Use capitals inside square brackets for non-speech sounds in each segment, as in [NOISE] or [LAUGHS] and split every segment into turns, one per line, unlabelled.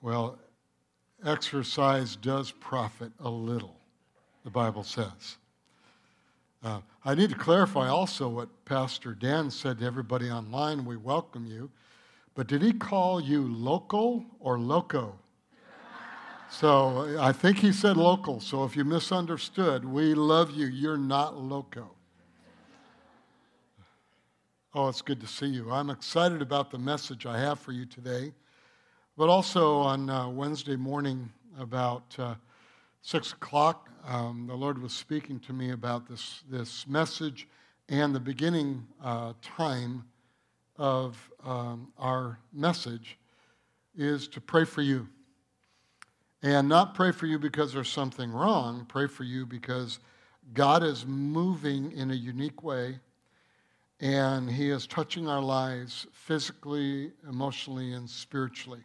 Well, exercise does profit a little, the Bible says. Uh, I need to clarify also what Pastor Dan said to everybody online. We welcome you. But did he call you local or loco? So I think he said local. So if you misunderstood, we love you. You're not loco. Oh, it's good to see you. I'm excited about the message I have for you today. But also on uh, Wednesday morning, about uh, 6 o'clock, um, the Lord was speaking to me about this, this message and the beginning uh, time of um, our message is to pray for you. And not pray for you because there's something wrong, pray for you because God is moving in a unique way and He is touching our lives physically, emotionally, and spiritually.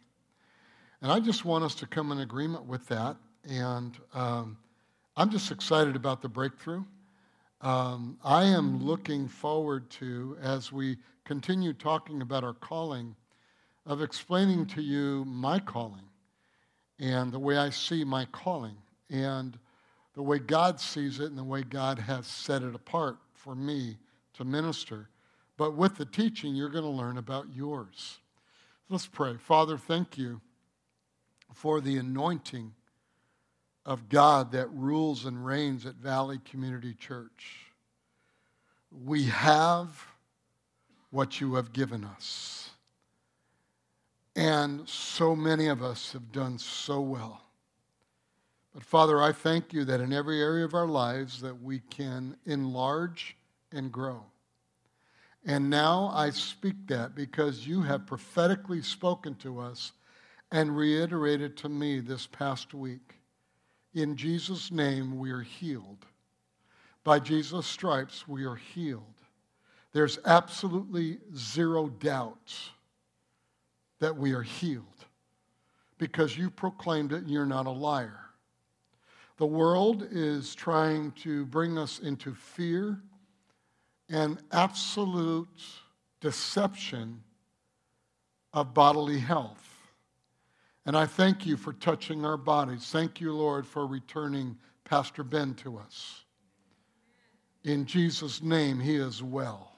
And I just want us to come in agreement with that. And um, I'm just excited about the breakthrough. Um, I am looking forward to, as we continue talking about our calling, of explaining to you my calling and the way I see my calling and the way God sees it and the way God has set it apart for me to minister. But with the teaching, you're going to learn about yours. Let's pray. Father, thank you for the anointing of God that rules and reigns at Valley Community Church. We have what you have given us. And so many of us have done so well. But Father, I thank you that in every area of our lives that we can enlarge and grow. And now I speak that because you have prophetically spoken to us and reiterated to me this past week. In Jesus' name, we are healed. By Jesus' stripes, we are healed. There's absolutely zero doubt that we are healed because you proclaimed it and you're not a liar. The world is trying to bring us into fear and absolute deception of bodily health. And I thank you for touching our bodies. Thank you, Lord, for returning Pastor Ben to us. In Jesus' name, he is well.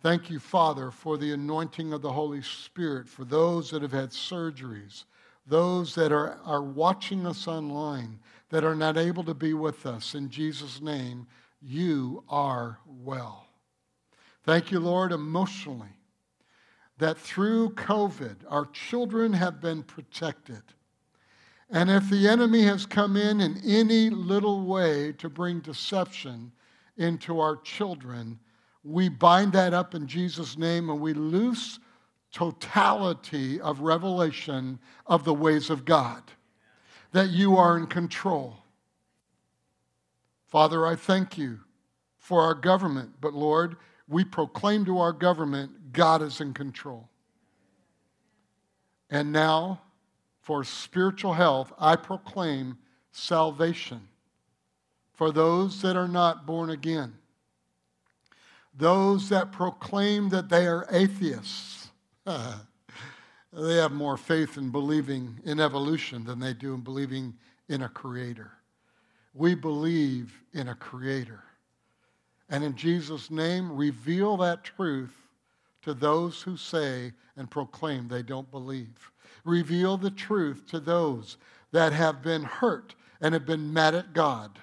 Thank you, Father, for the anointing of the Holy Spirit for those that have had surgeries, those that are, are watching us online, that are not able to be with us. In Jesus' name, you are well. Thank you, Lord, emotionally that through COVID, our children have been protected. And if the enemy has come in in any little way to bring deception into our children, we bind that up in Jesus' name and we loose totality of revelation of the ways of God, that you are in control. Father, I thank you for our government, but Lord, we proclaim to our government God is in control. And now, for spiritual health, I proclaim salvation for those that are not born again, those that proclaim that they are atheists. [LAUGHS] they have more faith in believing in evolution than they do in believing in a creator. We believe in a creator. And in Jesus' name, reveal that truth to those who say and proclaim they don't believe. Reveal the truth to those that have been hurt and have been mad at God.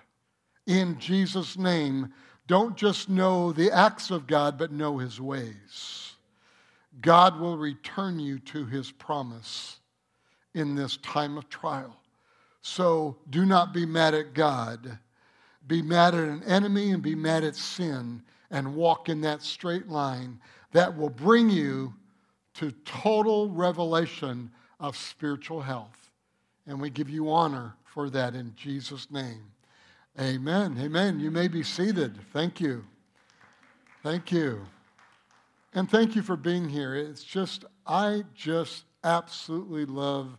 In Jesus' name, don't just know the acts of God, but know his ways. God will return you to his promise in this time of trial. So do not be mad at God be mad at an enemy and be mad at sin and walk in that straight line that will bring you to total revelation of spiritual health. And we give you honor for that in Jesus' name. Amen. Amen. You may be seated. Thank you. Thank you. And thank you for being here. It's just, I just absolutely love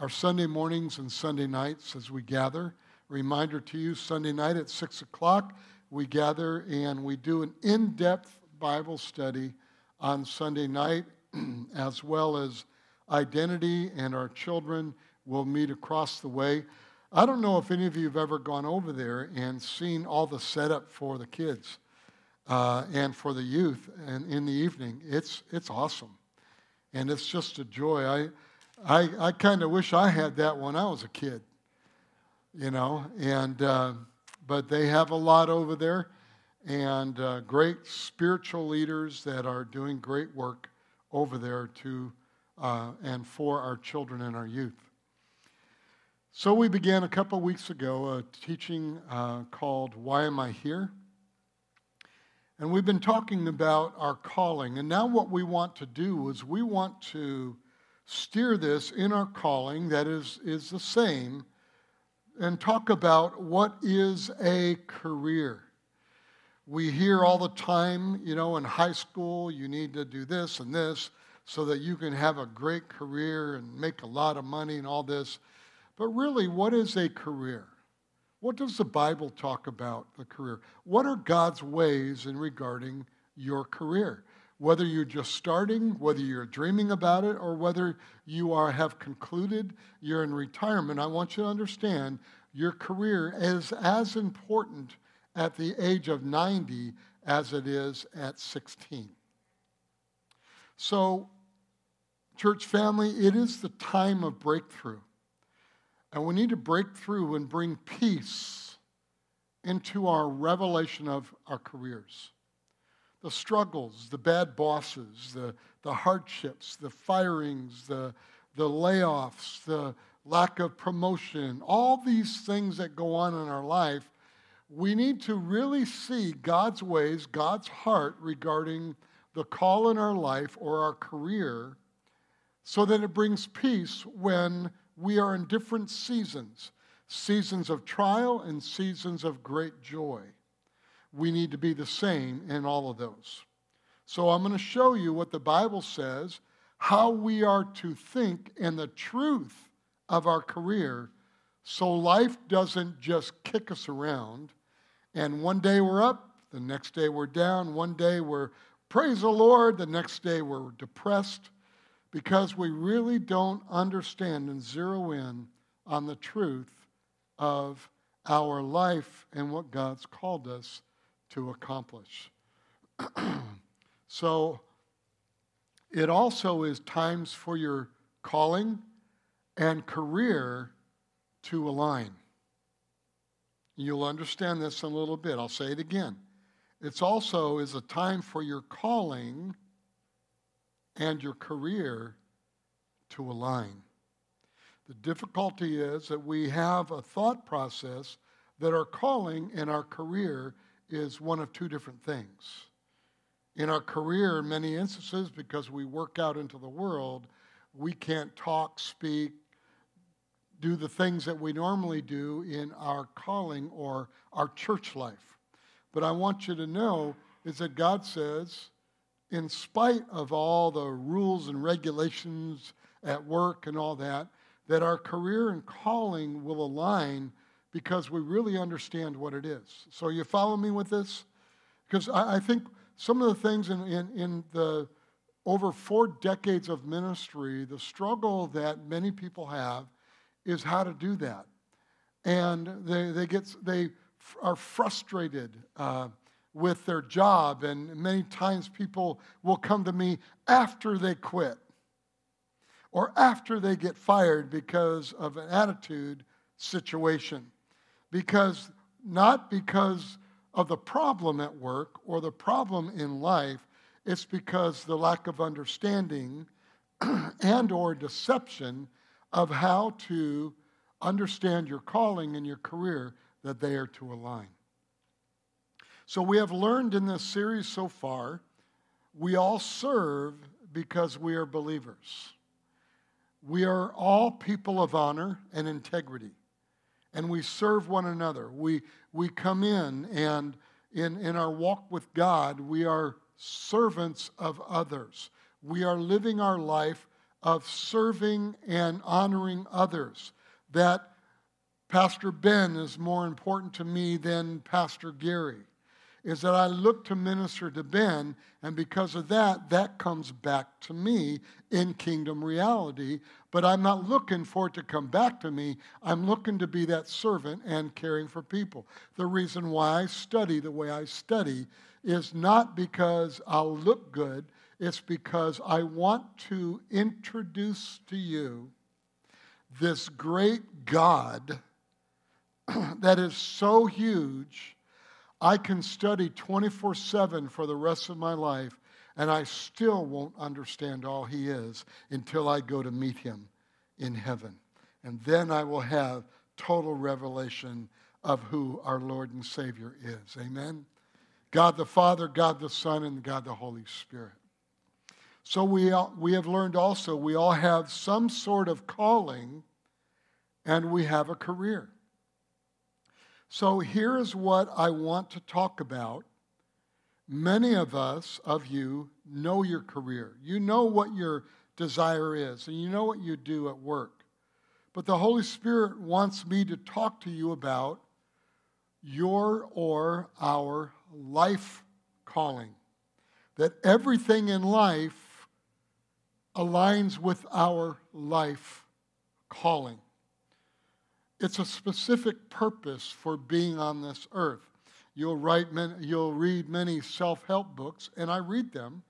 our Sunday mornings and Sunday nights as we gather. Reminder to you Sunday night at 6 o'clock, we gather and we do an in depth Bible study on Sunday night, [CLEARS THROAT] as well as identity and our children will meet across the way. I don't know if any of you have ever gone over there and seen all the setup for the kids uh, and for the youth and in the evening. It's, it's awesome. And it's just a joy. I, I, I kind of wish I had that when I was a kid, you know. And, uh, but they have a lot over there and uh, great spiritual leaders that are doing great work over there to uh, and for our children and our youth. So we began a couple weeks ago a teaching uh, called "Why Am I Here?" and we've been talking about our calling. And now what we want to do is we want to steer this in our calling that is is the same, and talk about what is a career we hear all the time, you know, in high school, you need to do this and this so that you can have a great career and make a lot of money and all this. But really, what is a career? What does the Bible talk about the career? What are God's ways in regarding your career? Whether you're just starting, whether you're dreaming about it, or whether you are have concluded, you're in retirement, I want you to understand your career is as important at the age of 90 as it is at 16. So, church family, it is the time of breakthrough. And we need to break through and bring peace into our revelation of our careers. The struggles, the bad bosses, the, the hardships, the firings, the, the layoffs, the lack of promotion, all these things that go on in our life we need to really see God's ways, God's heart regarding the call in our life or our career so that it brings peace when we are in different seasons seasons of trial and seasons of great joy. We need to be the same in all of those. So I'm going to show you what the Bible says, how we are to think, and the truth of our career so life doesn't just kick us around, and one day we're up, the next day we're down, one day we're praise the Lord, the next day we're depressed because we really don't understand and zero in on the truth of our life and what God's called us to accomplish. [CLEARS THROAT] so it also is times for your calling and career to align. You'll understand this in a little bit. I'll say it again. It's also is a time for your calling and your career to align. The difficulty is that we have a thought process that our calling and our career is one of two different things. In our career, in many instances, because we work out into the world, we can't talk, speak, do the things that we normally do in our calling or our church life. But I want you to know is that God says, in spite of all the rules and regulations at work and all that, that our career and calling will align because we really understand what it is. So, you follow me with this? Because I, I think some of the things in, in, in the over four decades of ministry, the struggle that many people have is how to do that. And they, they, get, they are frustrated uh, with their job, and many times people will come to me after they quit or after they get fired because of an attitude situation. Because not because of the problem at work or the problem in life, it's because the lack of understanding [CLEARS THROAT] and or deception of how to understand your calling and your career that they are to align. So, we have learned in this series so far, we all serve because we are believers. We are all people of honor and integrity, and we serve one another. We, we come in, and in, in our walk with God, we are servants of others. We are living our life of serving and honoring others. That Pastor Ben is more important to me than Pastor Gary. is that I look to minister to Ben, and because of that, that comes back to me in kingdom reality. But I'm not looking for it to come back to me. I'm looking to be that servant and caring for people. The reason why I study the way I study is not because I'll look good, it's because I want to introduce to you this great God [CLEARS THROAT] that is so huge I can study 24 7 for the rest of my life, and I still won't understand all He is until I go to meet Him in heaven. And then I will have total revelation of who our Lord and Savior is. Amen? God the Father, God the Son, and God the Holy Spirit. So we, we have learned also we all have some sort of calling and we have a career. So here's what I want to talk about. Many of us, of you, know your career. You know what your desire is, and you know what you do at work. But the Holy Spirit wants me to talk to you about your or our life calling. That everything in life aligns with our life calling. It's a specific purpose for being on this earth. You'll, write many, you'll read many self help books, and I read them.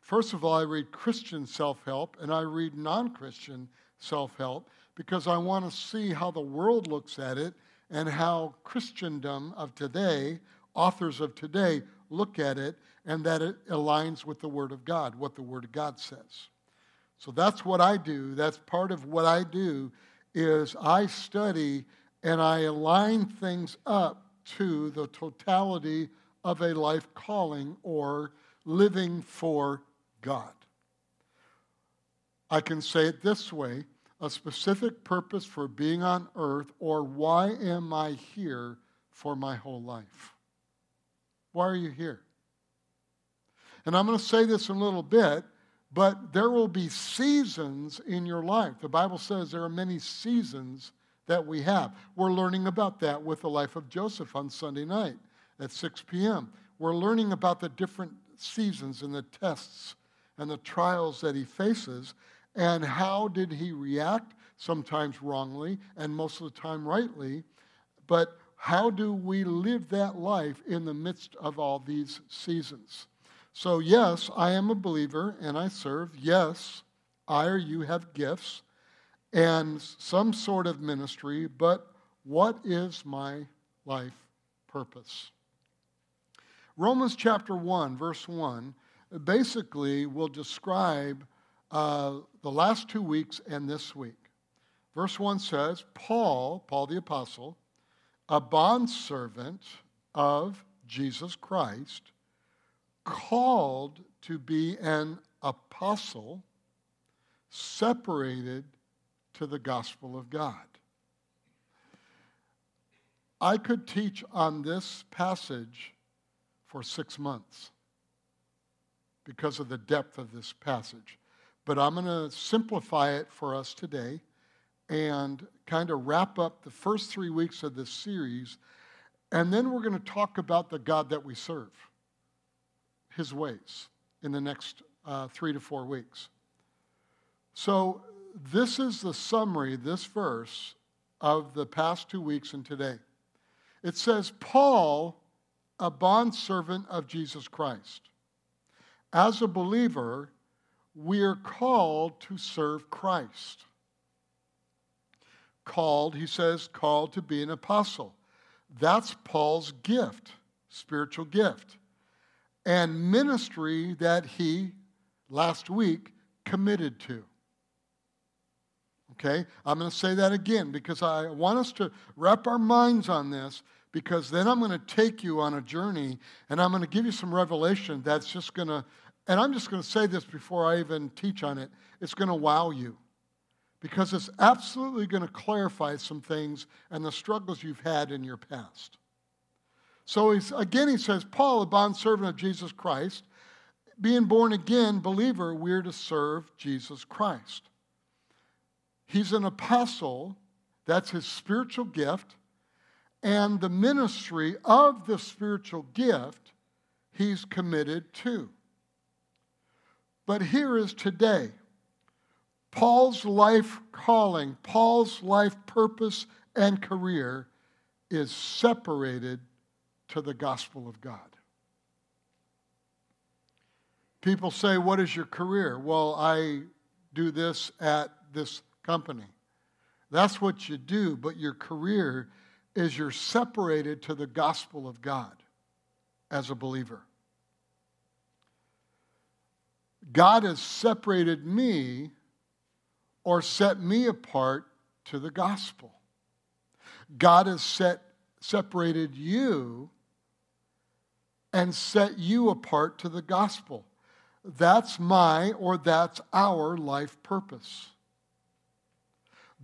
First of all, I read Christian self help, and I read non Christian self help because I want to see how the world looks at it and how Christendom of today, authors of today, look at it, and that it aligns with the Word of God, what the Word of God says. So that's what I do. That's part of what I do is I study and I align things up to the totality of a life calling or living for God. I can say it this way a specific purpose for being on earth, or why am I here for my whole life? Why are you here? And I'm going to say this in a little bit, but there will be seasons in your life. The Bible says there are many seasons that we have. We're learning about that with the life of Joseph on Sunday night at 6 p.m. We're learning about the different seasons and the tests and the trials that he faces and how did he react, sometimes wrongly and most of the time rightly. But how do we live that life in the midst of all these seasons? So, yes, I am a believer and I serve. Yes, I or you have gifts and some sort of ministry, but what is my life purpose? Romans chapter 1, verse 1, basically will describe uh, the last two weeks and this week. Verse 1 says, Paul, Paul the Apostle, a bondservant of Jesus Christ, called to be an apostle separated to the gospel of God. I could teach on this passage for six months because of the depth of this passage. But I'm going to simplify it for us today and kind of wrap up the first three weeks of this series. And then we're going to talk about the God that we serve his ways in the next uh, three to four weeks. So, this is the summary, this verse, of the past two weeks and today. It says, Paul, a bondservant of Jesus Christ. As a believer, we are called to serve Christ. Called, he says, called to be an apostle. That's Paul's gift, spiritual gift and ministry that he, last week, committed to. Okay? I'm going to say that again because I want us to wrap our minds on this because then I'm going to take you on a journey and I'm going to give you some revelation that's just going to, and I'm just going to say this before I even teach on it, it's going to wow you because it's absolutely going to clarify some things and the struggles you've had in your past. So he's, again, he says, Paul, a bondservant of Jesus Christ, being born again believer, we're to serve Jesus Christ. He's an apostle, that's his spiritual gift, and the ministry of the spiritual gift he's committed to. But here is today. Paul's life calling, Paul's life purpose and career is separated to the gospel of God. People say, What is your career? Well, I do this at this company. That's what you do, but your career is you're separated to the gospel of God as a believer. God has separated me or set me apart to the gospel. God has set, separated you and set you apart to the gospel. That's my or that's our life purpose.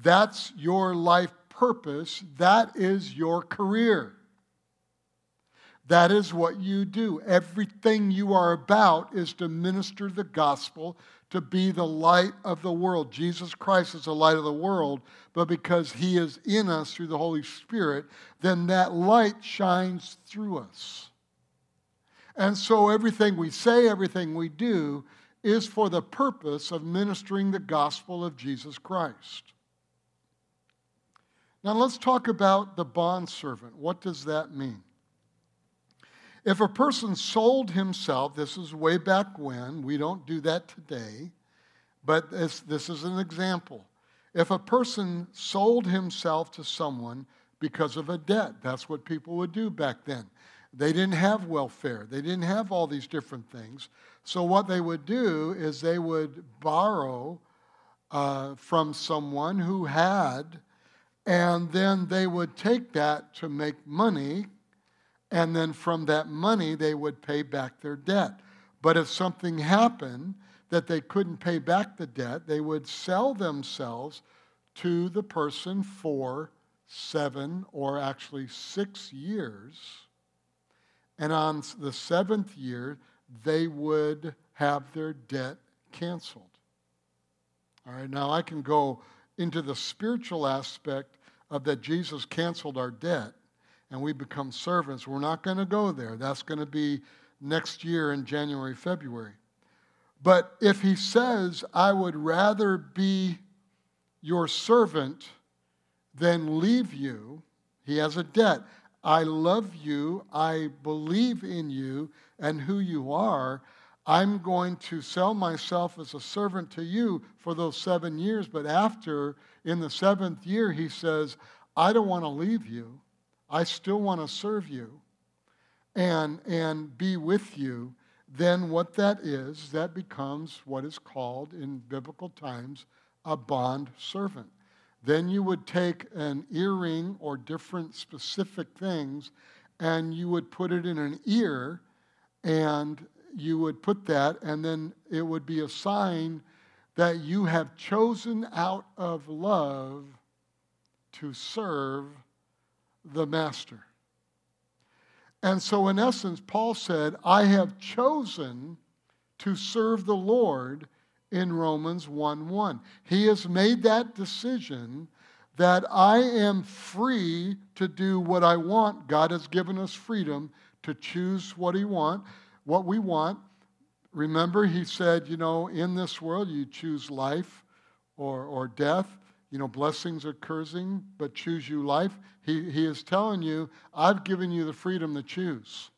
That's your life purpose. That is your career. That is what you do. Everything you are about is to minister the gospel, to be the light of the world. Jesus Christ is the light of the world, but because he is in us through the Holy Spirit, then that light shines through us. And so everything we say, everything we do, is for the purpose of ministering the gospel of Jesus Christ. Now let's talk about the bondservant. What does that mean? If a person sold himself, this is way back when, we don't do that today, but this, this is an example. If a person sold himself to someone because of a debt, that's what people would do back then. They didn't have welfare, they didn't have all these different things. So, what they would do is they would borrow uh, from someone who had, and then they would take that to make money and then from that money they would pay back their debt. But if something happened that they couldn't pay back the debt, they would sell themselves to the person for seven or actually six years. And on the seventh year, they would have their debt canceled. All right, now I can go into the spiritual aspect of that Jesus canceled our debt and we become servants. We're not going to go there. That's going to be next year in January, February. But if he says, I would rather be your servant than leave you, he has a debt. I love you, I believe in you and who you are. I'm going to sell myself as a servant to you for those seven years. But after, in the seventh year, he says, I don't want to leave you. I still want to serve you and, and be with you, then what that is, that becomes what is called in biblical times a bond servant. Then you would take an earring or different specific things and you would put it in an ear and you would put that, and then it would be a sign that you have chosen out of love to serve the master. And so, in essence, Paul said, I have chosen to serve the Lord in Romans 1 1. He has made that decision that I am free to do what I want. God has given us freedom to choose what He want, what we want. Remember, He said, you know, in this world you choose life or, or death you know, blessings or cursing, but choose you life. He, he is telling you, I've given you the freedom to choose.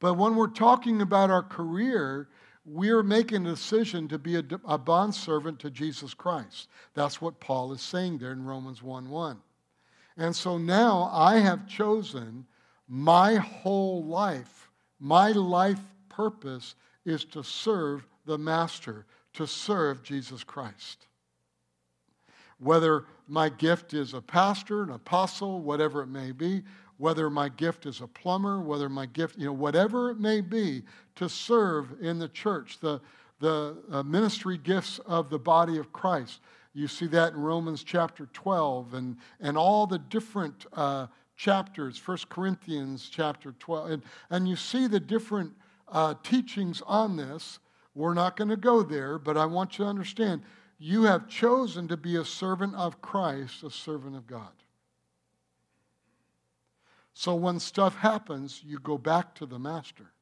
But when we're talking about our career, we're making a decision to be a, a bondservant to Jesus Christ. That's what Paul is saying there in Romans 1 1. And so now I have chosen my whole life, my life purpose is to serve the Master, to serve Jesus Christ. Whether my gift is a pastor, an apostle, whatever it may be, whether my gift is a plumber, whether my gift, you know, whatever it may be, to serve in the church, the, the uh, ministry gifts of the body of Christ. You see that in Romans chapter 12 and, and all the different uh, chapters, 1 Corinthians chapter 12. And, and you see the different uh, teachings on this. We're not going to go there, but I want you to understand you have chosen to be a servant of Christ, a servant of God. So when stuff happens, you go back to the master.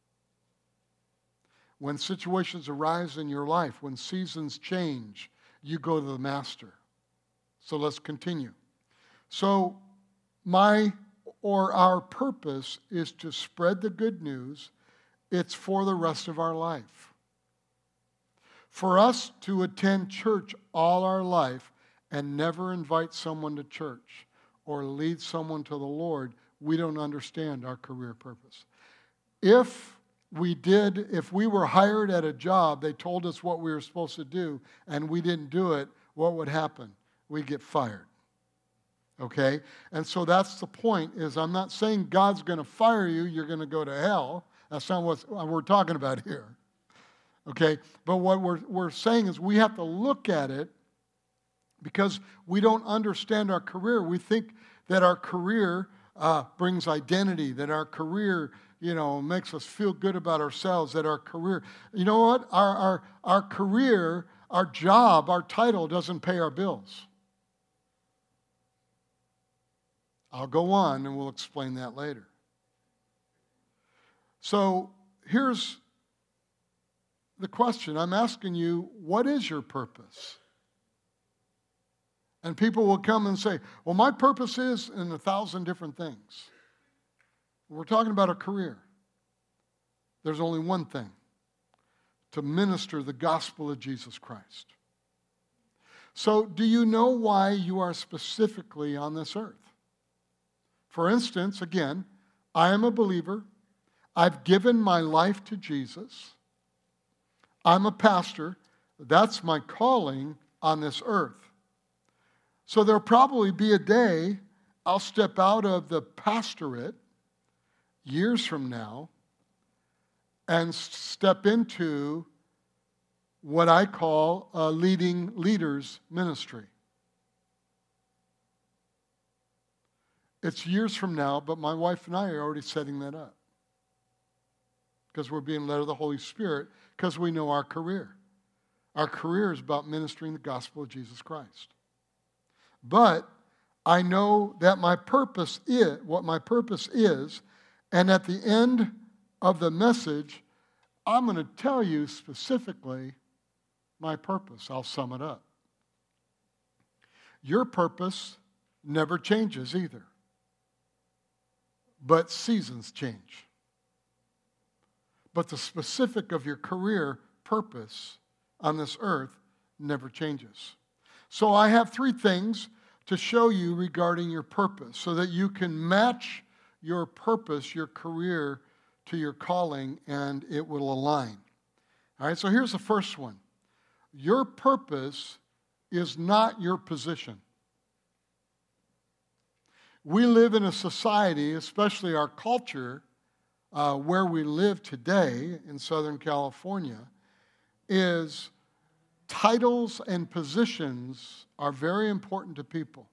When situations arise in your life, when seasons change, you go to the master. So let's continue. So, my or our purpose is to spread the good news, it's for the rest of our life. For us to attend church all our life and never invite someone to church or lead someone to the Lord, we don't understand our career purpose. If we did, if we were hired at a job, they told us what we were supposed to do, and we didn't do it, what would happen? We'd get fired. Okay? And so that's the point is I'm not saying God's going to fire you, you're going to go to hell. That's not what we're talking about here. Okay? But what we're, we're saying is we have to look at it because we don't understand our career. We think that our career uh, brings identity, that our career, you know, makes us feel good about ourselves, that our career, you know what? Our, our, our career, our job, our title doesn't pay our bills. I'll go on and we'll explain that later. So here's the question I'm asking you what is your purpose? And people will come and say, Well, my purpose is in a thousand different things. We're talking about a career. There's only one thing to minister the gospel of Jesus Christ. So, do you know why you are specifically on this earth? For instance, again, I am a believer. I've given my life to Jesus. I'm a pastor. That's my calling on this earth. So there'll probably be a day I'll step out of the pastorate years from now and step into what I call a leading leaders ministry. It's years from now, but my wife and I are already setting that up. Because we're being led of the Holy Spirit, because we know our career. Our career is about ministering the gospel of Jesus Christ. But I know that my purpose is what my purpose is, and at the end of the message, I'm going to tell you specifically my purpose. I'll sum it up. Your purpose never changes either but seasons change. But the specific of your career purpose on this earth never changes. So I have three things to show you regarding your purpose so that you can match your purpose, your career, to your calling and it will align. All right, so here's the first one your purpose is not your position. We live in a society, especially our culture, uh, where we live today in Southern California, is titles and positions are very important to people.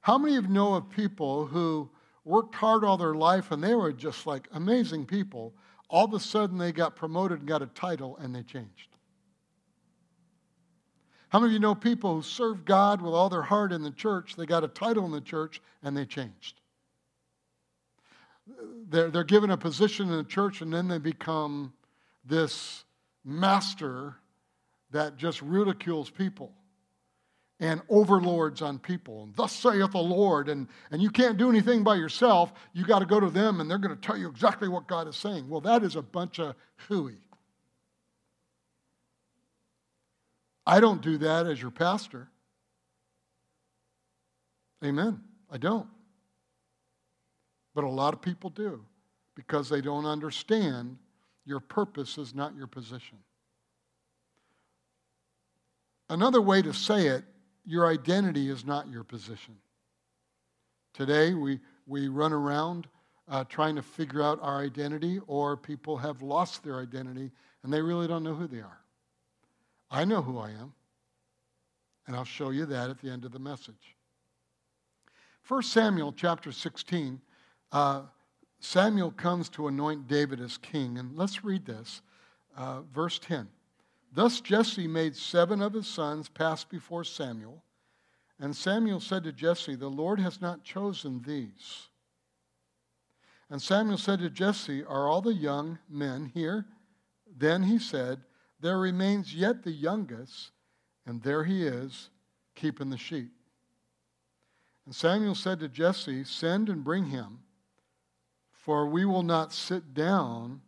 How many of you know of people who worked hard all their life and they were just like amazing people? All of a sudden they got promoted and got a title and they changed. How many of you know people who served God with all their heart in the church? They got a title in the church and they changed. They're, they're given a position in the church and then they become this master that just ridicules people and overlords on people. And thus saith the Lord. And, and you can't do anything by yourself. You got to go to them and they're going to tell you exactly what God is saying. Well, that is a bunch of hooey. I don't do that as your pastor. Amen. I don't. But a lot of people do because they don't understand your purpose is not your position. Another way to say it, your identity is not your position. Today, we, we run around uh, trying to figure out our identity, or people have lost their identity and they really don't know who they are. I know who I am. And I'll show you that at the end of the message. 1 Samuel chapter 16, uh, Samuel comes to anoint David as king. And let's read this. Uh, verse 10. Thus Jesse made seven of his sons pass before Samuel. And Samuel said to Jesse, The Lord has not chosen these. And Samuel said to Jesse, Are all the young men here? Then he said, There remains yet the youngest, and there he is, keeping the sheep. And Samuel said to Jesse, Send and bring him, for we will not sit down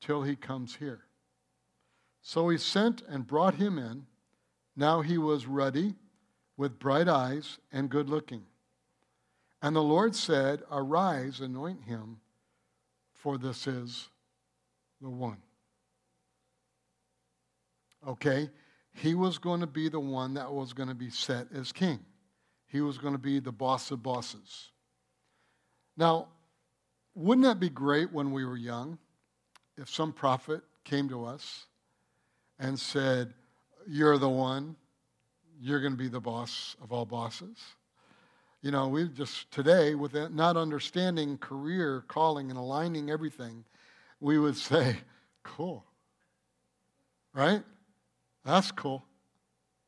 till he comes here. So he sent and brought him in. Now he was ruddy, with bright eyes, and good looking. And the Lord said, Arise, anoint him, for this is the one. Okay? He was going to be the one that was going to be set as king. He was going to be the boss of bosses. Now, wouldn't that be great when we were young if some prophet came to us and said, You're the one, you're going to be the boss of all bosses? You know, we just today, with not understanding career, calling, and aligning everything, we would say, Cool. Right? That's cool.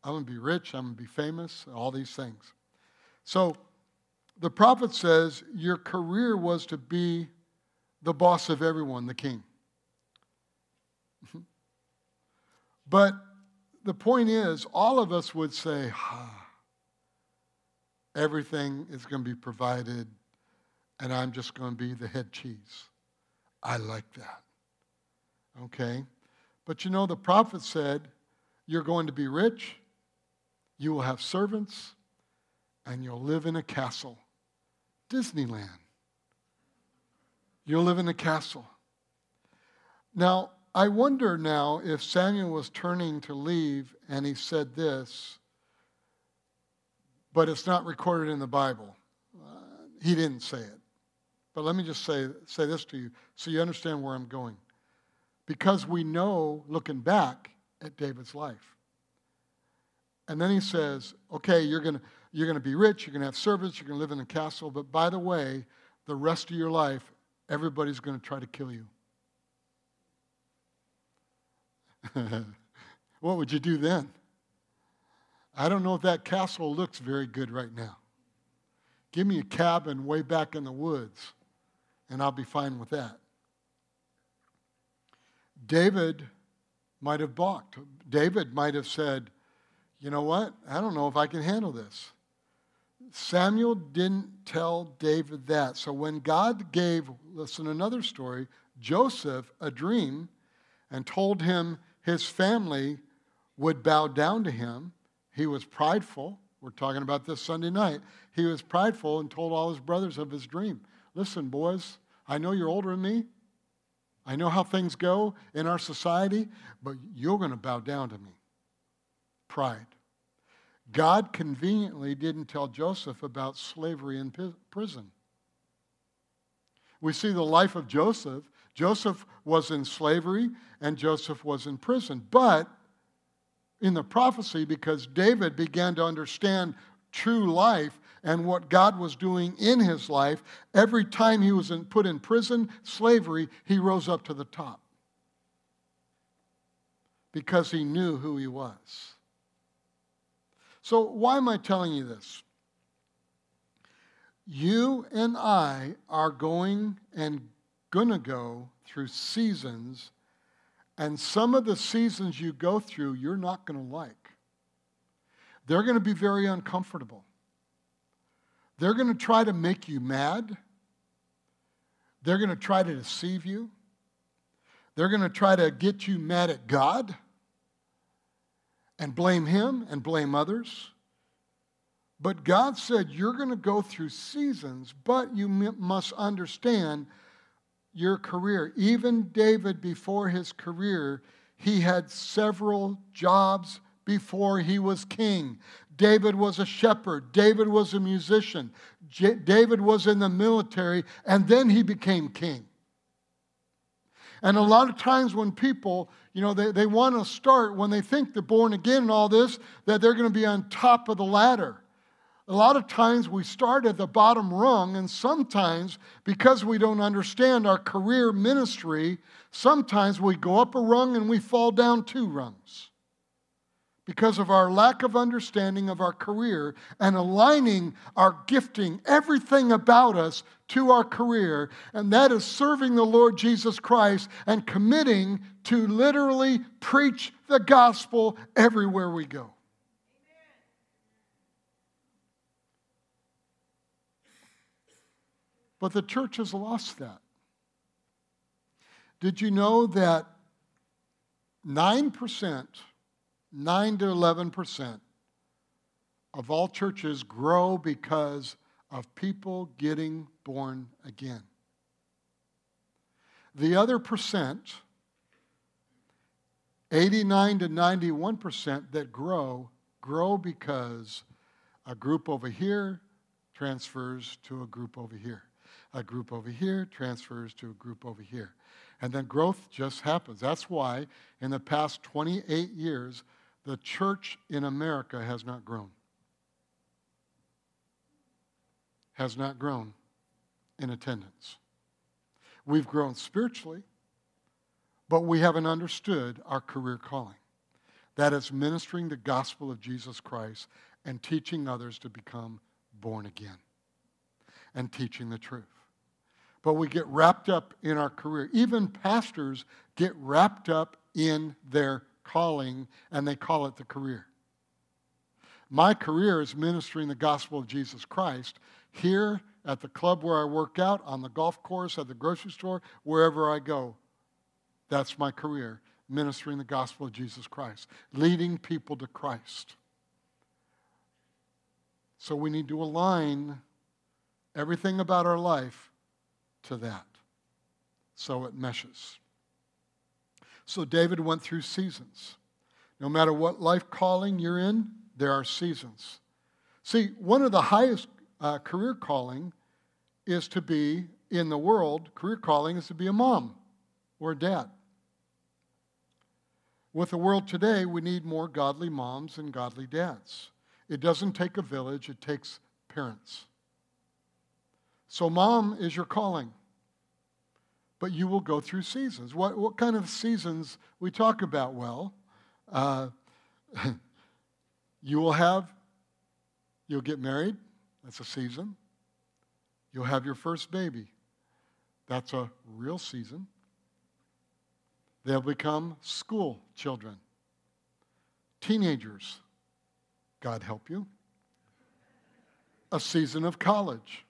I'm going to be rich, I'm going to be famous, all these things. So the prophet says your career was to be the boss of everyone, the king. [LAUGHS] but the point is, all of us would say, ah, everything is going to be provided, and I'm just going to be the head cheese. I like that. Okay? But you know, the prophet said, You're going to be rich, you will have servants, and you'll live in a castle. Disneyland. You'll live in a castle. Now, I wonder now if Samuel was turning to leave and he said this, but it's not recorded in the Bible. Uh, he didn't say it. But let me just say, say this to you so you understand where I'm going. Because we know, looking back at David's life. And then he says, okay, you're going you're going to be rich, you're going to have servants, you're going to live in a castle, but by the way, the rest of your life, everybody's going to try to kill you. [LAUGHS] what would you do then? I don't know if that castle looks very good right now. Give me a cabin way back in the woods, and I'll be fine with that. David might have balked. David might have said, You know what? I don't know if I can handle this. Samuel didn't tell David that. So when God gave, listen, another story, Joseph a dream and told him his family would bow down to him, he was prideful. We're talking about this Sunday night. He was prideful and told all his brothers of his dream. Listen, boys, I know you're older than me. I know how things go in our society, but you're going to bow down to me. Pride. God conveniently didn't tell Joseph about slavery in prison. We see the life of Joseph. Joseph was in slavery and Joseph was in prison. But in the prophecy, because David began to understand true life and what God was doing in his life, every time he was in, put in prison, slavery, he rose up to the top because he knew who he was. So, why am I telling you this? You and I are going and going to go through seasons, and some of the seasons you go through, you're not going to like. They're going to be very uncomfortable. They're going to try to make you mad. They're going to try to deceive you. They're going to try to get you mad at God and blame him and blame others. But God said, You're going to go through seasons, but you must understand your career. Even David, before his career, he had several jobs before he was king. David was a shepherd, David was a musician, J- David was in the military, and then he became king. And a lot of times when people, you know, they, they want to start, when they think they're born again and all this, that they're going to be on top of the ladder. A lot of times we start at the bottom rung, and sometimes because we don't understand our career ministry, sometimes we go up a rung and we fall down two rungs because of our lack of understanding of our career and aligning our gifting, everything about us, to our career, and that is serving the Lord Jesus Christ and committing to literally preach the gospel everywhere we go. But the church has lost that. Did you know that 9%, 9 to 11% of all churches grow because of people getting born again? The other percent, 89 to 91% that grow, grow because a group over here transfers to a group over here. A group over here transfers to a group over here. And then growth just happens. That's why in the past 28 years, the church in America has not grown. Has not grown in attendance. We've grown spiritually, but we haven't understood our career calling. That is ministering the gospel of Jesus Christ and teaching others to become born again and teaching the truth but we get wrapped up in our career. Even pastors get wrapped up in their calling, and they call it the career. My career is ministering the gospel of Jesus Christ here at the club where I work out, on the golf course, at the grocery store, wherever I go. That's my career, ministering the gospel of Jesus Christ, leading people to Christ. So we need to align everything about our life to that. So it meshes. So David went through seasons. No matter what life calling you're in, there are seasons. See, one of the highest uh, career calling is to be in the world, career calling is to be a mom or a dad. With the world today, we need more godly moms and godly dads. It doesn't take a village, it takes parents. So, mom is your calling. But you will go through seasons. What, what kind of seasons we talk about? Well, uh, [LAUGHS] you will have, you'll get married. That's a season. You'll have your first baby. That's a real season. They'll become school children, teenagers. God help you a season of college,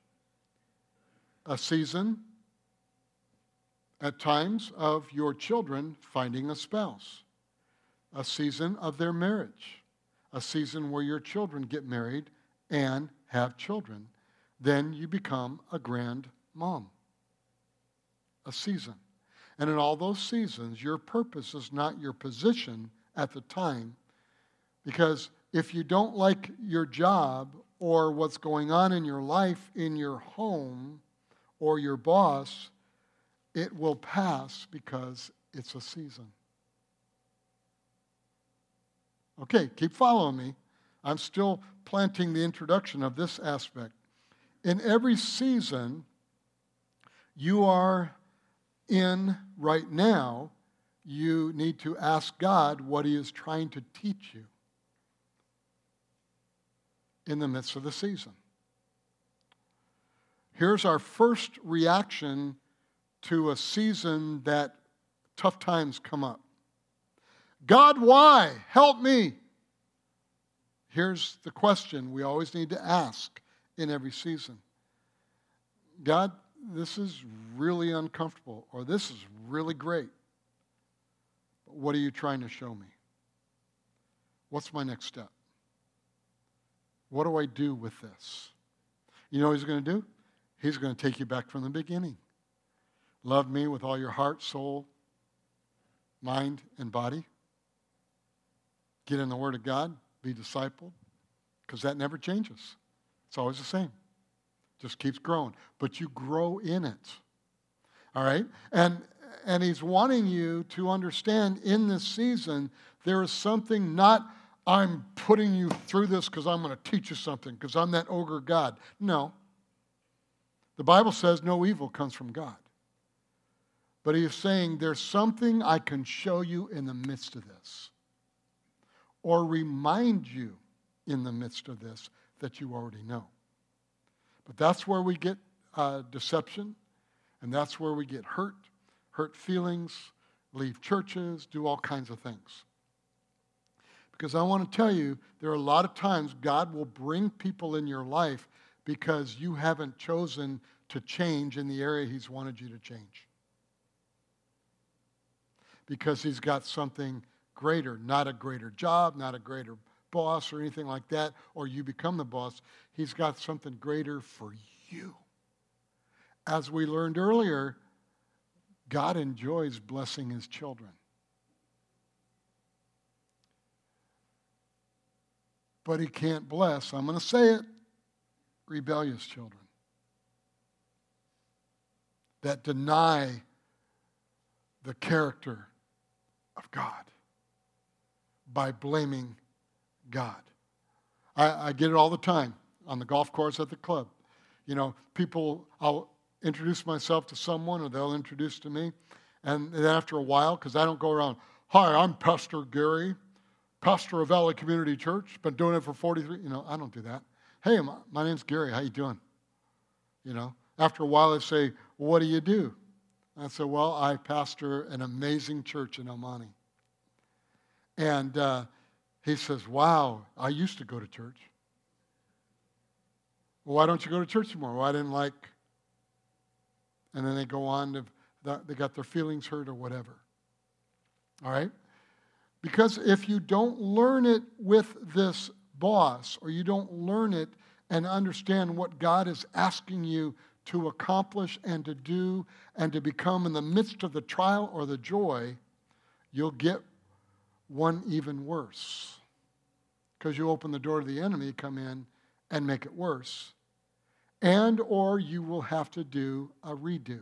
a season at times of your children finding a spouse, a season of their marriage, a season where your children get married and have children. Then you become a grand mom. A season. And in all those seasons, your purpose is not your position at the time, because if you don't like your job or what's going on in your life, in your home, or your boss, it will pass because it's a season. Okay, keep following me. I'm still planting the introduction of this aspect. In every season you are in right now, you need to ask God what He is trying to teach you in the midst of the season. Here's our first reaction to a season that tough times come up. God, why? Help me. Here's the question we always need to ask in every season God, this is really uncomfortable, or this is really great. What are you trying to show me? What's my next step? What do I do with this? You know what he's going to do? He's going to take you back from the beginning. Love me with all your heart, soul, mind, and body. Get in the Word of God, be discipled, because that never changes. It's always the same. Just keeps growing. But you grow in it. All right? And and he's wanting you to understand in this season there is something not I'm putting you through this because I'm going to teach you something because I'm that ogre God. No. The Bible says no evil comes from God. But he is saying there's something I can show you in the midst of this. or remind you in the midst of this that you already know. But that's where we get uh, deception, and that's where we get hurt, hurt feelings, leave churches, do all kinds of things. Because I want to tell you, there are a lot of times God will bring people in your life because you haven't chosen to change in the area He's wanted you to change. Because He's got something greater, not a greater job, not a greater boss or anything like that, or you become the boss. He's got something greater for you. As we learned earlier, God enjoys blessing his children. But he can't bless, I'm going to say it, rebellious children that deny the character of God by blaming God. I, I, get it all the time on the golf course at the club. You know, people, I'll introduce myself to someone or they'll introduce to me. And then after a while, because I don't go around, hi, I'm Pastor Gary, pastor of Valley Community Church, been doing it for 43, you know, I don't do that. Hey, my, name's Gary, how you doing? You know, after a while they say, well, what do you do? I said, well, I pastor an amazing church in El. And uh, he says, Wow, I used to go to church. Well, why don't you go to church anymore? Well, I didn't like. And then they go on to, they got their feelings hurt or whatever. All right? Because if you don't learn it with this boss or you don't learn it and understand what God is asking you to accomplish and to do and to become in the midst of the trial or the joy, you'll get one even worse. Because you open the door to the enemy come in and make it worse. And or you will have to do a redo.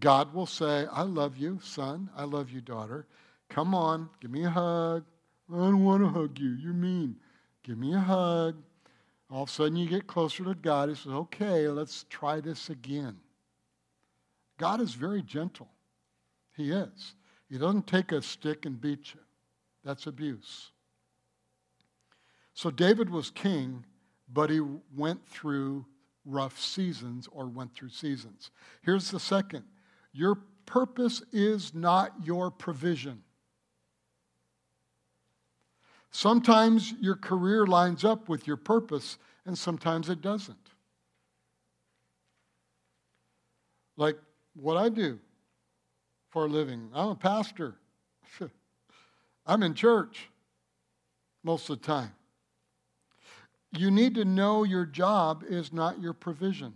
God will say i love you son. I love you daughter. Come on give me a hug i don't want to hug you. You're mean. Give me a hug. All of a sudden you get closer to god. He says okay let's try this again. God is very gentle. He is. He doesn't take a stick and beat you. That's abuse. So David was king, but he went through rough seasons or went through seasons. Here's the second. Your purpose is not your provision. Sometimes your career lines up with your purpose, and sometimes it doesn't. Like what I do for a living, I'm a pastor. [LAUGHS] I'm in church most of the time. You need to know your job is not your provision.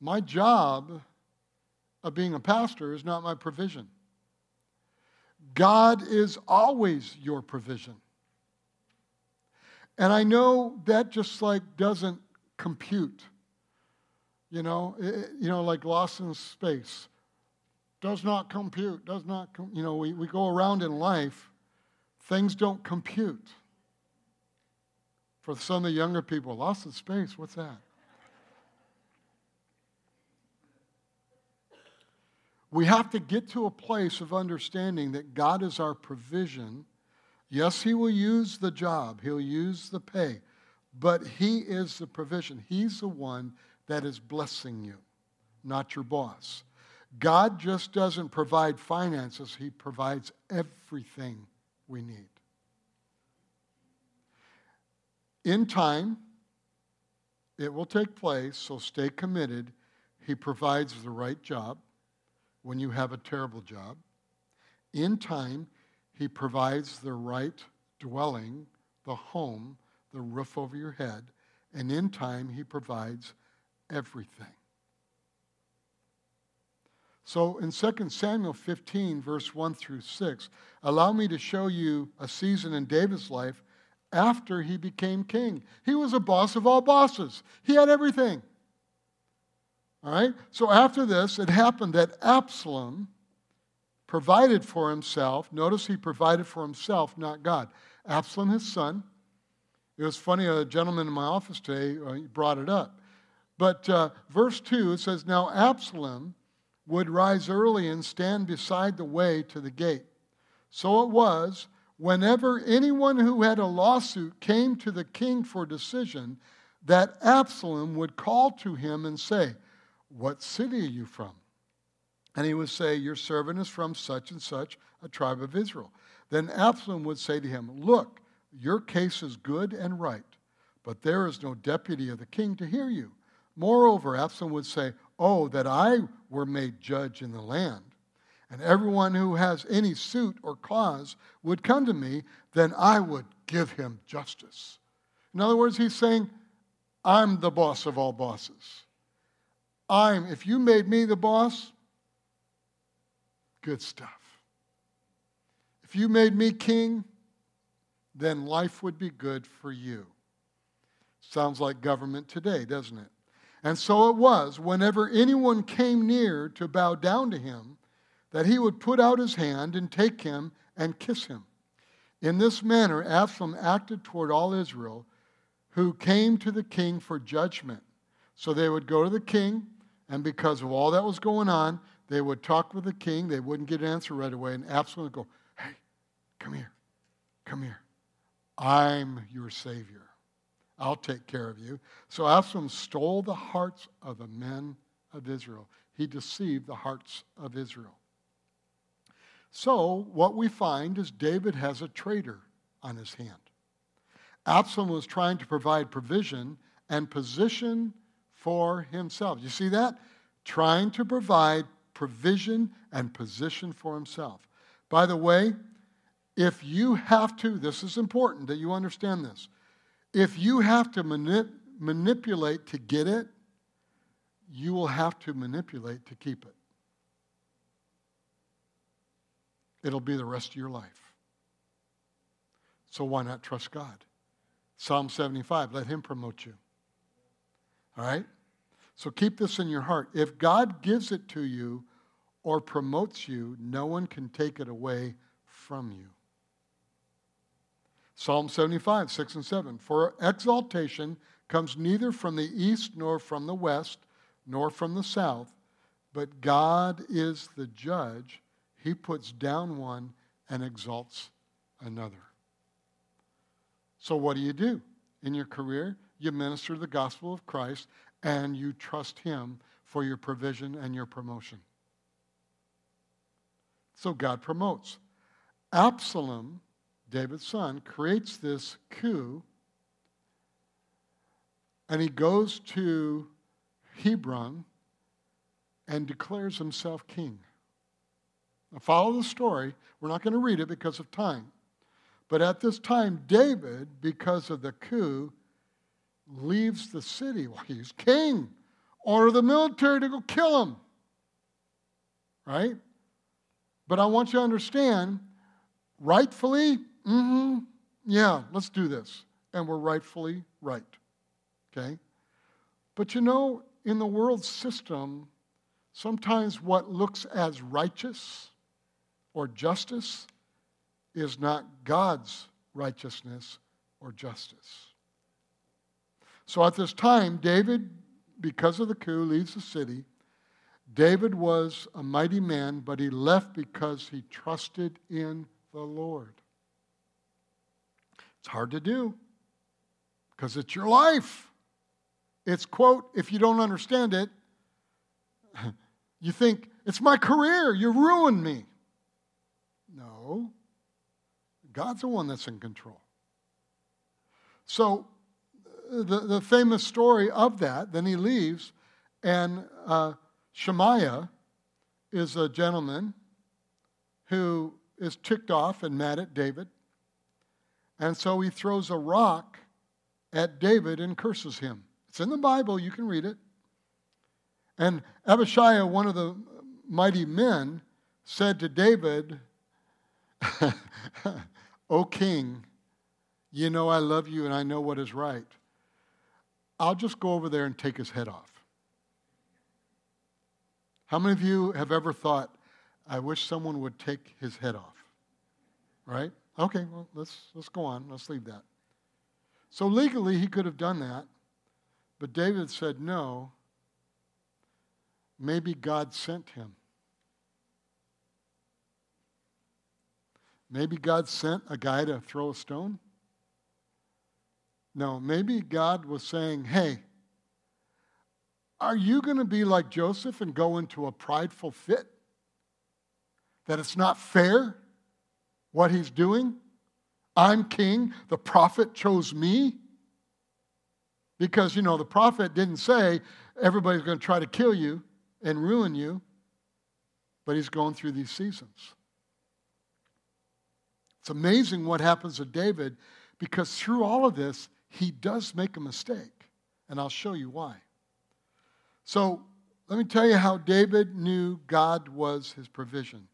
My job of being a pastor is not my provision. God is always your provision. And I know that just like doesn't compute. You know, it, you know, like lost in space does not compute, does not, com- you know, we, we go around in life, things don't compute. For some of the younger people, lost in space, what's that? We have to get to a place of understanding that God is our provision. Yes, He will use the job, He'll use the pay, but He is the provision. He's the one that is blessing you, not your boss. God just doesn't provide finances, He provides everything we need. In time, it will take place, so stay committed. He provides the right job when you have a terrible job. In time, He provides the right dwelling, the home, the roof over your head. And in time, He provides everything. So in 2 Samuel 15, verse 1 through 6, allow me to show you a season in David's life after he became king. He was a boss of all bosses, he had everything. All right? So after this, it happened that Absalom provided for himself. Notice he provided for himself, not God. Absalom, his son. It was funny, a gentleman in my office today uh, brought it up. But uh, verse 2, it says, Now Absalom would rise early and stand beside the way to the gate. So it was, whenever anyone who had a lawsuit came to the king for decision, that Absalom would call to him and say, What city are you from? And he would say, Your servant is from such and such a tribe of Israel. Then Absalom would say to him, Look, your case is good and right, but there is no deputy of the king to hear you. Moreover, Absalom would say, Oh, that I were made judge in the land. And everyone who has any suit or cause would come to me, then I would give him justice. In other words, he's saying, I'm the boss of all bosses. I'm, if you made me the boss, good stuff. If you made me king, then life would be good for you. Sounds like government today, doesn't it? And so it was, whenever anyone came near to bow down to him, that he would put out his hand and take him and kiss him. In this manner, Absalom acted toward all Israel who came to the king for judgment. So they would go to the king, and because of all that was going on, they would talk with the king. They wouldn't get an answer right away, and Absalom would go, Hey, come here, come here. I'm your Savior. I'll take care of you. So Absalom stole the hearts of the men of Israel. He deceived the hearts of Israel. So what we find is David has a traitor on his hand. Absalom was trying to provide provision and position for himself. You see that? Trying to provide provision and position for himself. By the way, if you have to, this is important that you understand this. If you have to manip- manipulate to get it, you will have to manipulate to keep it. It'll be the rest of your life. So why not trust God? Psalm 75, let Him promote you. All right? So keep this in your heart. If God gives it to you or promotes you, no one can take it away from you. Psalm 75, 6 and 7. For exaltation comes neither from the east nor from the west nor from the south, but God is the judge. He puts down one and exalts another. So, what do you do in your career? You minister the gospel of Christ and you trust Him for your provision and your promotion. So, God promotes. Absalom David's son, creates this coup, and he goes to Hebron and declares himself king. Now, follow the story. We're not going to read it because of time. But at this time, David, because of the coup, leaves the city. Well, he's king. Order the military to go kill him. Right? But I want you to understand rightfully, mm-hmm, yeah, let's do this. And we're rightfully right. Okay? But you know, in the world system, sometimes what looks as righteous or justice is not God's righteousness or justice. So at this time, David, because of the coup, leaves the city. David was a mighty man, but he left because he trusted in the Lord. It's hard to do because it's your life. It's, quote, if you don't understand it, [LAUGHS] you think, it's my career, you ruined me. No, God's the one that's in control. So, the, the famous story of that, then he leaves, and uh, Shemaiah is a gentleman who is ticked off and mad at David. And so he throws a rock at David and curses him. It's in the Bible, you can read it. And Abishai, one of the mighty men, said to David, [LAUGHS] O king, you know I love you and I know what is right. I'll just go over there and take his head off. How many of you have ever thought, I wish someone would take his head off? Right? Okay, well, let's, let's go on. Let's leave that. So legally, he could have done that, but David said no. Maybe God sent him. Maybe God sent a guy to throw a stone? No, maybe God was saying, hey, are you going to be like Joseph and go into a prideful fit? That it's not fair what he's doing? I'm king. The prophet chose me. Because, you know, the prophet didn't say everybody's going to try to kill you and ruin you, but he's going through these seasons. It's amazing what happens to David because through all of this, he does make a mistake. And I'll show you why. So let me tell you how David knew God was his provision.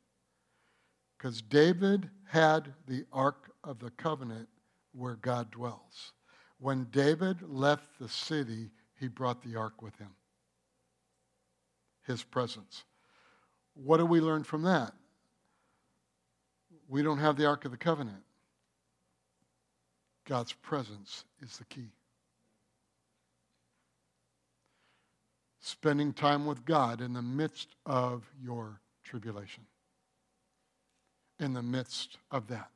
Because David had the Ark of the Covenant where God dwells. When David left the city, he brought the ark with him, his presence. What do we learn from that? We don't have the Ark of the Covenant. God's presence is the key. Spending time with God in the midst of your tribulation. In the midst of that.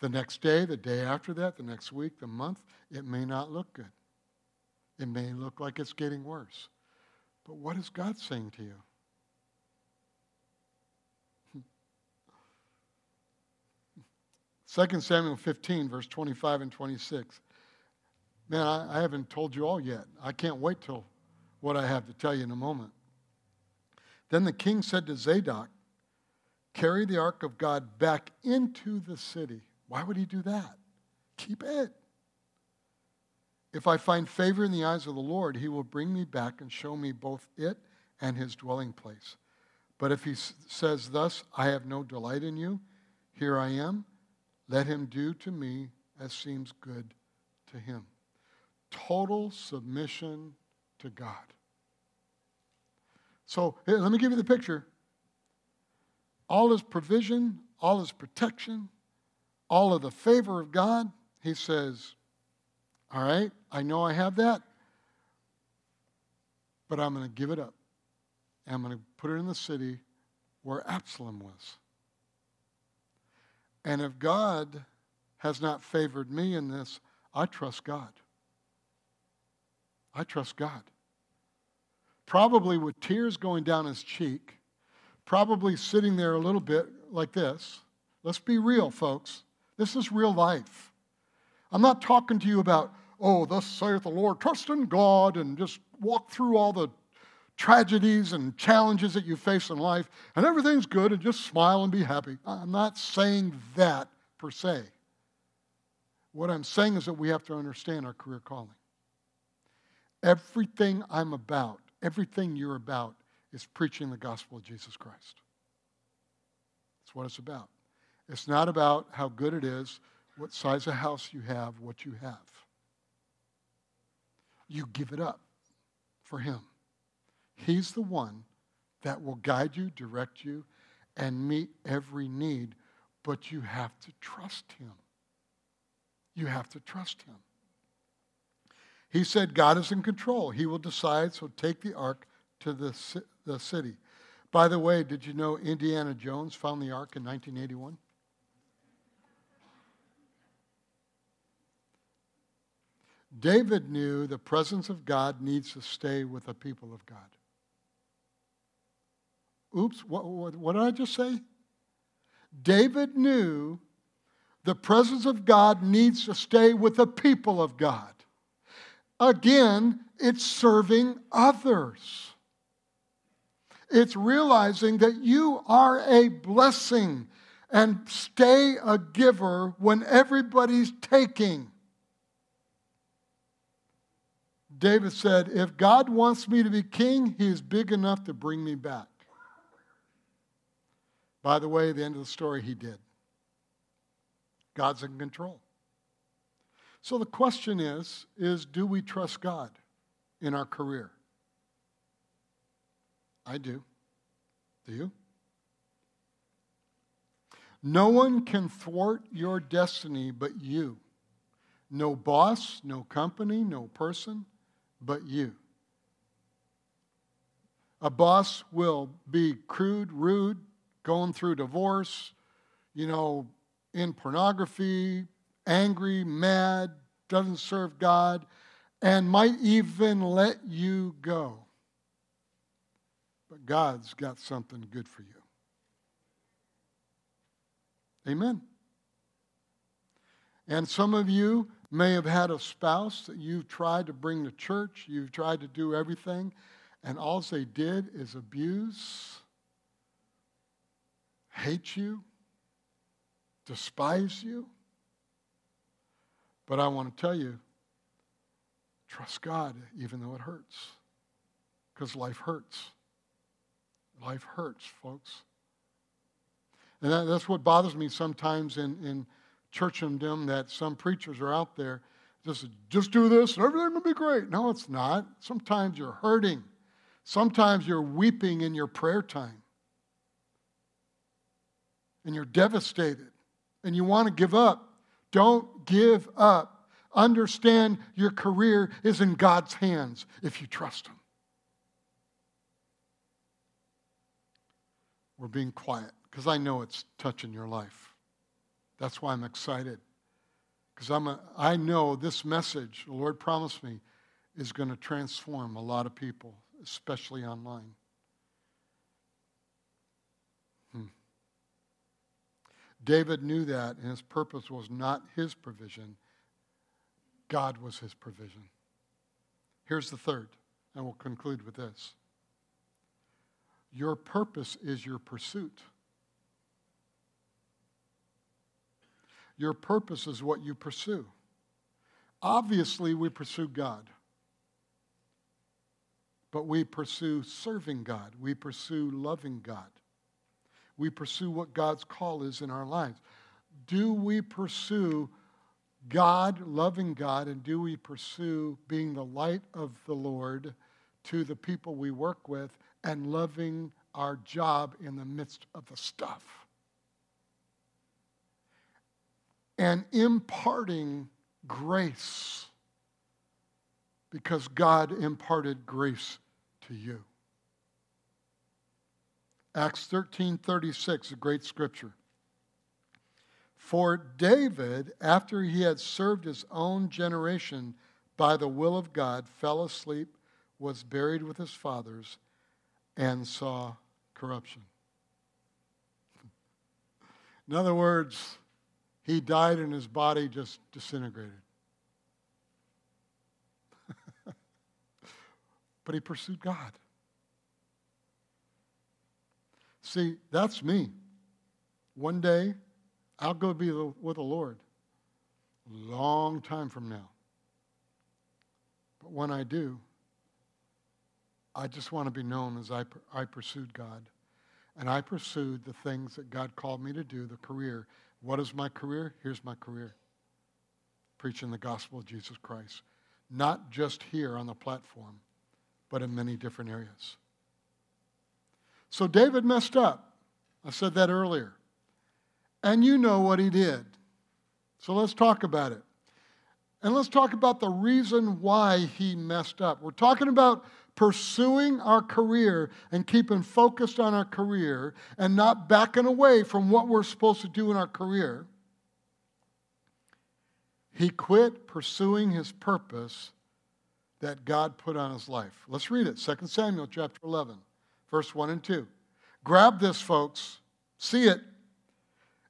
The next day, the day after that, the next week, the month, it may not look good. It may look like it's getting worse. But what is God saying to you? 2 Samuel 15, verse 25 and 26. Man, I, I, haven't told you all yet. I can't wait till what I have to tell you in a moment. Then the king said to Zadok, Carry the ark of God back into the city. Why would he do that? Keep it. If I find favor in the eyes of the Lord, he will bring me back and show me both it and his dwelling place. But if he says thus, I have no delight in you, here I am let him do to me as seems good to him. Total submission to God. So let me give you the picture. All his provision, all his protection, all of the favor of God, he says, All right, I know I have that, but I'm going to give it up. I'm going to put it in the city where Absalom was. And if God has not favored me in this, I trust God. I trust God. Probably with tears going down his cheek, probably sitting there a little bit like this. Let's be real, folks. This is real life. I'm not talking to you about, oh, thus saith the Lord, trust in God and just walk through all the tragedies and challenges that you face in life, and everything's good, and just smile and be happy. I'm not saying that per se. What I'm saying is that we have to understand our career calling. Everything I'm about, everything you're about, is preaching the gospel of Jesus Christ. That's what it's about. It's not about how good it is, what size of house you have, what you have. You give it up for Him. He's the one that will guide you, direct you, and meet every need, but you have to trust Him. You have to trust Him. He said, God is in control. He will decide, so take the ark to the, the city. By the way, did you know Indiana Jones found the ark in 1981? David knew the presence of God needs to stay with the people of God. Oops, what, what, what did I just say? David knew the presence of God needs to stay with the people of God. Again, it's serving others. It's realizing that you are a blessing and stay a giver when everybody's taking. David said, If God wants me to be king, he is big enough to bring me back. By the way, the end of the story, he did. God's in control. So the question is, is do we trust God in our career? I do. Do you? No one can thwart your destiny but you. No boss, no company, no person but you. A boss will be crude, rude, going through divorce, you know, in pornography, angry, mad, doesn't serve God, and might even let you go. But God's got something good for you. Amen. And some of you may have had a spouse that you've tried to bring to church, you've tried to do everything, and all they did is abuse, hate you, despise you. But I want to tell you, trust God even though it hurts. Because life hurts. Life hurts, folks. And that, that's what bothers me sometimes in, in churchendom that some preachers are out there just, just do this and everything will be great. No, it's not. Sometimes you're hurting. Sometimes you're weeping in your prayer time. And you're devastated. And you want to give up. Don't give up. Understand your career is in God's hands if you trust Him. We're being quiet because I know it's touching your life. That's why I'm excited. Because I'm know this message, the Lord promised me, is going to transform a lot of people, especially online. David knew that, and his purpose was not his provision, God was his provision. Here's the third, and we'll conclude with this. Your purpose is your pursuit. Your purpose is what you pursue. Obviously, we pursue God. But we pursue serving God. We pursue loving God. We pursue what God's call is in our lives. Do we pursue God, loving God, and do we pursue being the light of the Lord to the people we work with and loving our job in the midst of the stuff? and imparting grace because God imparted grace to you. Acts 13:36, a great scripture. For David, after he had served his own generation by the will of God, fell asleep, was buried with his fathers, and saw corruption. In other words, he died and his body just disintegrated. [LAUGHS] but he pursued God. See, that's me. One day, I'll go be with the Lord. Long time from now. But when I do, I just want to be known as I, I pursued God. And I pursued the things that God called me to do, the career what is my career? Here's my career preaching the gospel of Jesus Christ. Not just here on the platform, but in many different areas. So David messed up. I said that earlier. And you know what he did. So let's talk about it. And let's talk about the reason why he messed up. We're talking about pursuing our career and keeping focused on our career and not backing away from what we're supposed to do in our career, he quit pursuing his purpose that God put on his life. Let's read it 2 Samuel chapter 11, verse 1 and 2. Grab this, folks. See it.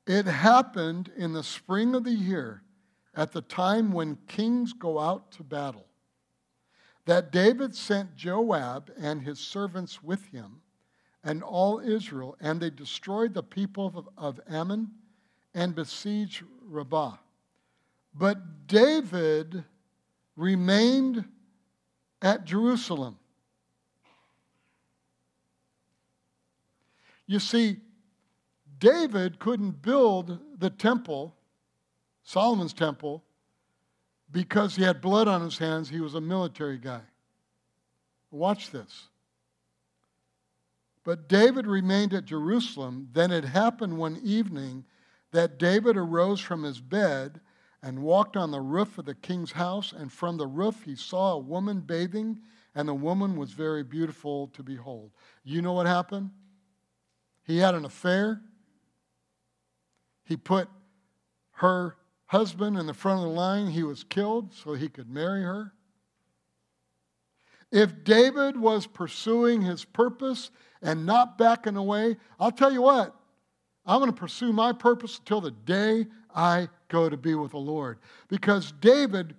It happened in the spring of the year at the time when kings go out to battle that David sent Joab and his servants with him and all Israel, and they destroyed the people of, Ammon and besieged Rabbah. But David remained at Jerusalem. You see, David couldn't build the temple, Solomon's temple, because he had blood on his hands, he was a military guy. Watch this. But David remained at Jerusalem. Then it happened one evening that David arose from his bed and walked on the roof of the king's house, and from the roof he saw a woman bathing, and the woman was very beautiful to behold. You know what happened? He had an affair. He put her husband in the front of the line, he was killed so he could marry her. If David was pursuing his purpose and not backing away, I'll tell you what, I'm going to pursue my purpose until the day I go to be with the Lord. Because David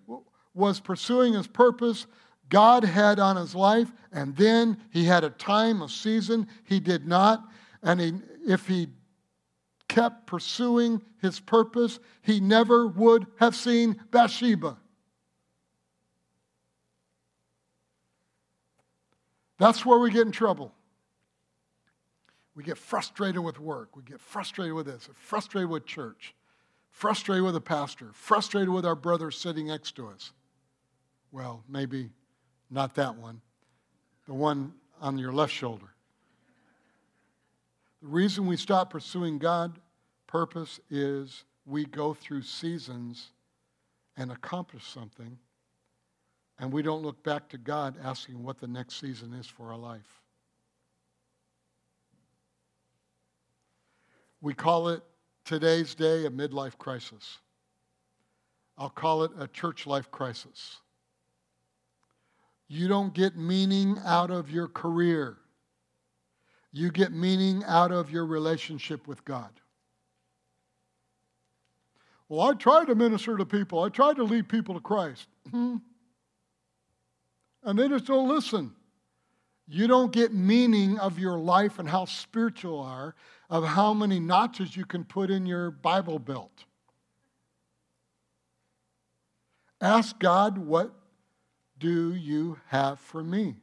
was pursuing his purpose God had on his life, and then he had a time, a season he did not. And he, if he kept pursuing his purpose, he never would have seen Bathsheba. That's where we get in trouble. We get frustrated with work. We get frustrated with this, frustrated with church, frustrated with a pastor, frustrated with our brother sitting next to us. Well, maybe not that one, the one on your left shoulder. The reason we stop pursuing God purpose is we go through seasons and accomplish something, and we don't look back to God asking what the next season is for our life. We call it today's day a midlife crisis. I'll call it a church life crisis. You don't get meaning out of your career. You get meaning out of your relationship with God. Well, I try to minister to people. I try to lead people to Christ. [CLEARS THROAT] And they just don't listen. You don't get meaning of your life and how spiritual are, of how many notches you can put in your Bible belt. Ask God, what do you have for me?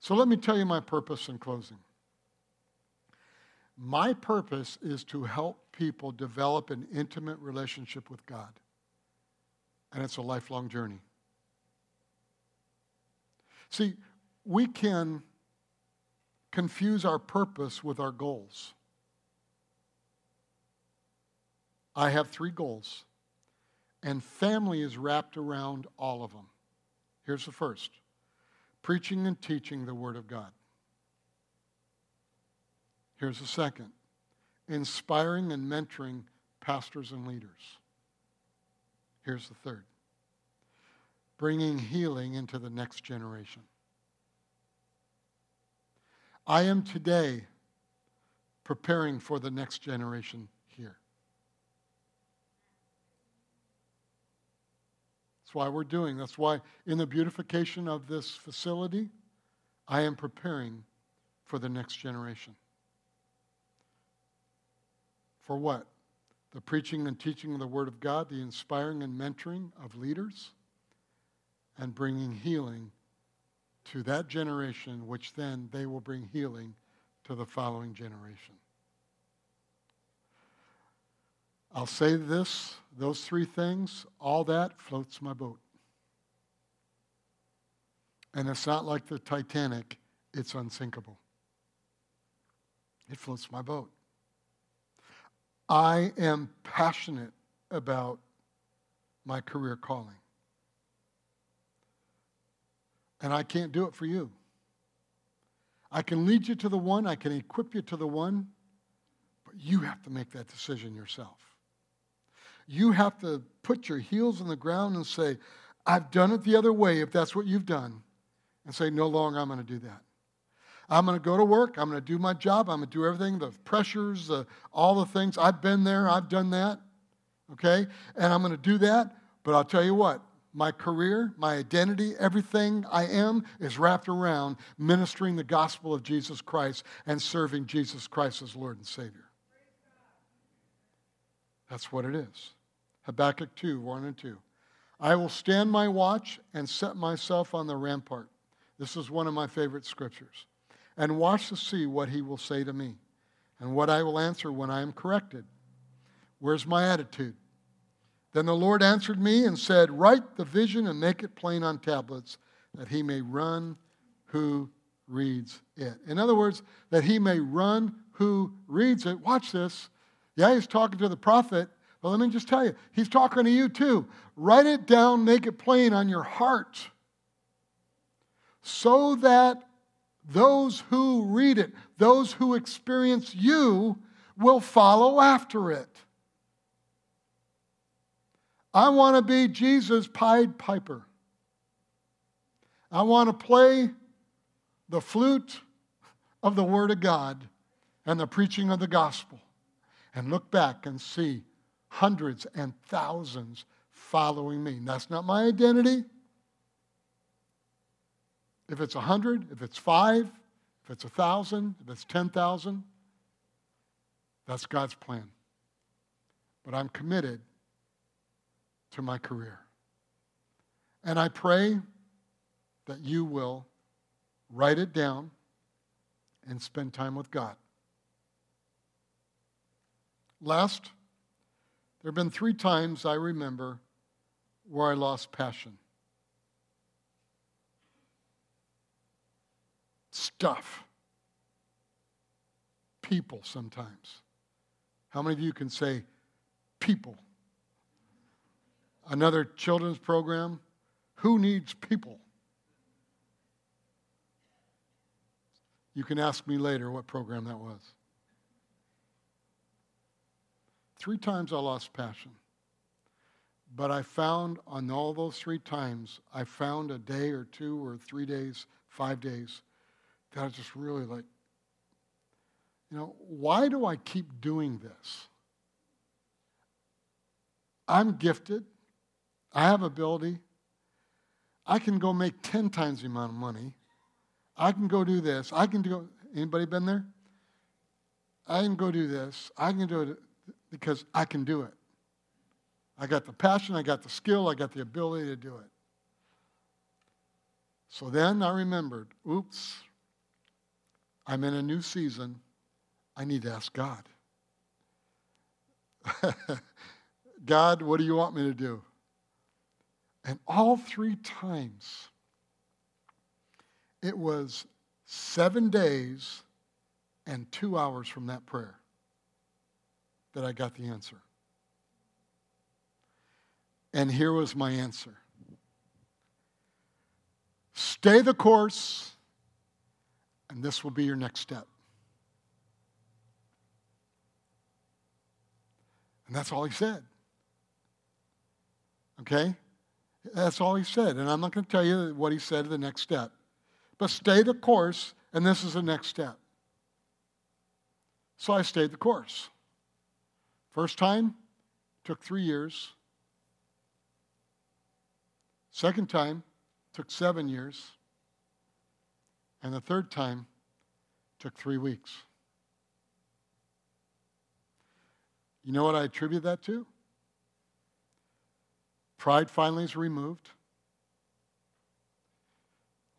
So let me tell you my purpose in closing. My purpose is to help people develop an intimate relationship with God. And it's a lifelong journey. See, we can confuse our purpose with our goals. I have three goals, and family is wrapped around all of them. Here's the first preaching and teaching the Word of God. Here's the second inspiring and mentoring pastors and leaders. Here's the third bringing healing into the next generation. I am today preparing for the next generation here. That's why we're doing. That's why in the beautification of this facility, I am preparing for the next generation. For what? The preaching and teaching of the Word of God, the inspiring and mentoring of leaders, and bringing healing to that generation, which then they will bring healing to the following generation. I'll say this those three things, all that floats my boat. And it's not like the Titanic, it's unsinkable. It floats my boat. I am passionate about my career calling. And I can't do it for you. I can lead you to the one, I can equip you to the one, but you have to make that decision yourself. You have to put your heels in the ground and say, I've done it the other way if that's what you've done. And say, no longer I'm going to do that. I'm going to go to work. I'm going to do my job. I'm going to do everything, the pressures, uh, all the things. I've been there. I've done that. Okay? And I'm going to do that. But I'll tell you what, my career, my identity, everything I am is wrapped around ministering the gospel of Jesus Christ and serving Jesus Christ as Lord and Savior. That's what it is. Habakkuk 2 1 and 2. I will stand my watch and set myself on the rampart. This is one of my favorite scriptures. And watch to see what he will say to me and what I will answer when I am corrected. Where's my attitude? Then the Lord answered me and said, Write the vision and make it plain on tablets, that he may run who reads it. In other words, that he may run who reads it. Watch this. Yeah, he's talking to the prophet, but let me just tell you, he's talking to you too. Write it down, make it plain on your heart, so that those who read it, those who experience you, will follow after it. I want to be Jesus' Pied Piper. I want to play the flute of the Word of God and the preaching of the gospel and look back and see hundreds and thousands following me. That's not my identity. If it's a hundred, if it's five, if it's a thousand, if it's 10,000, that's God's plan. But I'm committed to my career. And I pray that you will write it down and spend time with God. Last, there have been three times I remember where I lost passion. Stuff. People sometimes. How many of you can say people? Another children's program? Who needs people? You can ask me later what program that was. Three times I lost passion. But I found on all those three times, I found a day or two or three days, five days, that I was just really like, you know, why do I keep doing this? I'm gifted. I have ability. I can go make 10 times the amount of money. I can go do this. I can do anybody been there? I can go do this. I can do it because I can do it. I got the passion, I got the skill, I got the ability to do it. So then I remembered, oops, I'm in a new season. I need to ask God. [LAUGHS] God, what do you want me to do? And all three times, it was seven days and two hours from that prayer that I got the answer. And here was my answer Stay the course, and this will be your next step. And that's all he said. Okay? That's all he said. And I'm not going to tell you what he said the next step. But stay the course, and this is the next step. So I stayed the course. First time took three years. Second time took seven years. And the third time took three weeks. You know what I attribute that to? Pride finally is removed.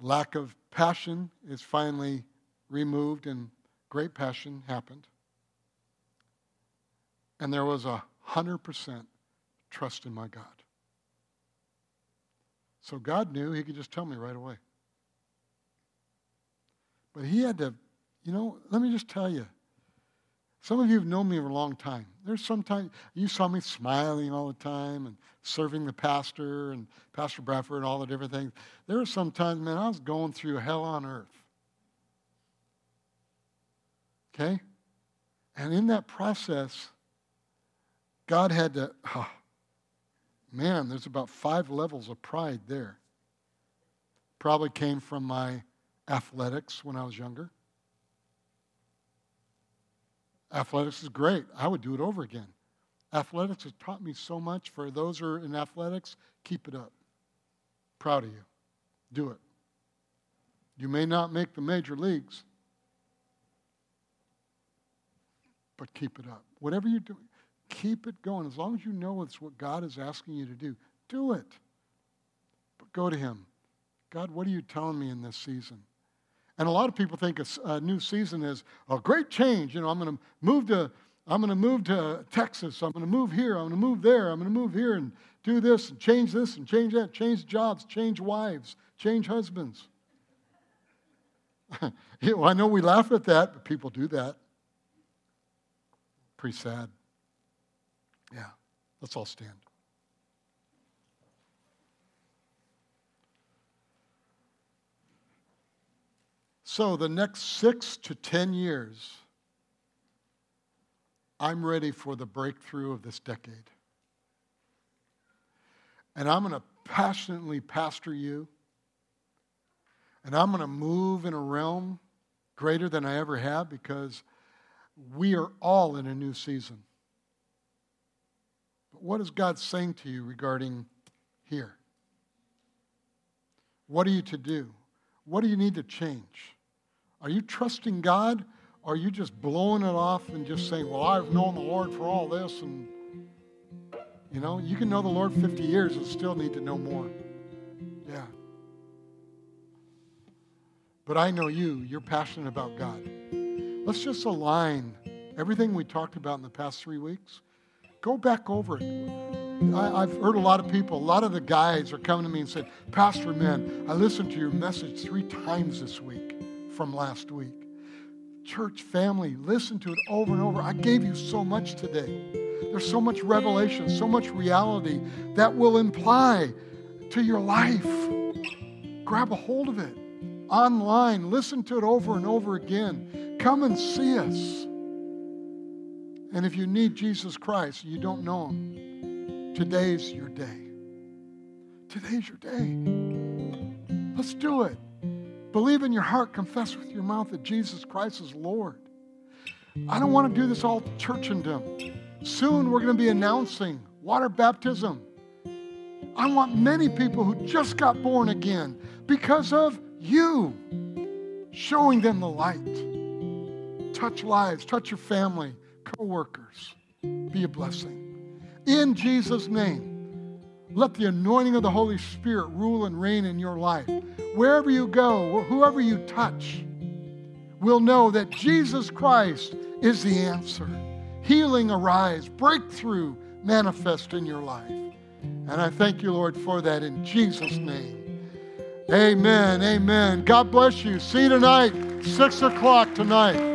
Lack of passion is finally removed, and great passion happened. And there was a 100% trust in my God. So God knew he could just tell me right away. But he had to, you know, let me just tell you. Some of you have known me for a long time. There's sometimes you saw me smiling all the time and serving the pastor and Pastor Bradford and all the different things. There were some times, man, I was going through hell on earth. Okay? And in that process, God had to, oh, man, there's about five levels of pride there. Probably came from my athletics when I was younger. Athletics is great. I would do it over again. Athletics has taught me so much. For those who are in athletics, keep it up. Proud of you. Do it. You may not make the major leagues, but keep it up. Whatever you're doing, keep it going. As long as you know it's what God is asking you to do, do it. But go to Him. God, what are you telling me in this season? And a lot of people think a, a new season is a great change. You know, I'm going to move to I'm going to move to Texas. I'm going to move here. I'm going to move there. I'm going to move here and do this and change this and change that. Change jobs, change wives, change husbands. [LAUGHS] you know, I know we laugh at that, but people do that. Pretty sad. Yeah, let's all stand. So, the next six to ten years, I'm ready for the breakthrough of this decade. and I'm going to passionately pastor you. And I'm going to move in a realm greater than I ever have because we are all in a new season. But what is God saying to you regarding here? What are you to do? What do you need to change? Are you trusting God? Or are you just blowing it off and just saying, Well, I've known the Lord for all this? And, you know, you can know the Lord 50 years and still need to know more. Yeah. But I know you, you're passionate about God. Let's just align everything we talked about in the past three weeks. Go back over it. I, have heard a lot of people, a lot of the guys are coming to me and said, Pastor, man, I listened to your message three times this week from last week. Church family, listen to it over and over. I gave you so much today. There's so much revelation, so much reality that will imply to your life. Grab a hold of it online. Listen to it over and over again. Come and see us. And if you need Jesus Christ, you don't know him, today's your day. Today's your day. Let's do it. Believe in your heart, confess with your mouth that Jesus Christ is Lord. I don't want to do this all churchendom. Soon we're going to be announcing water baptism. I want many people who just got born again because of you showing them the light. Touch lives, touch your family, co workers. Be a blessing. In Jesus' name, let the anointing of the Holy Spirit rule and reign in your life. Wherever you go, whoever you touch, will know that Jesus Christ is the answer. Healing arise, breakthrough manifest in your life. And I thank you, Lord, for that in Jesus' name. Amen. Amen. God bless you. See you tonight, 6 o'clock tonight.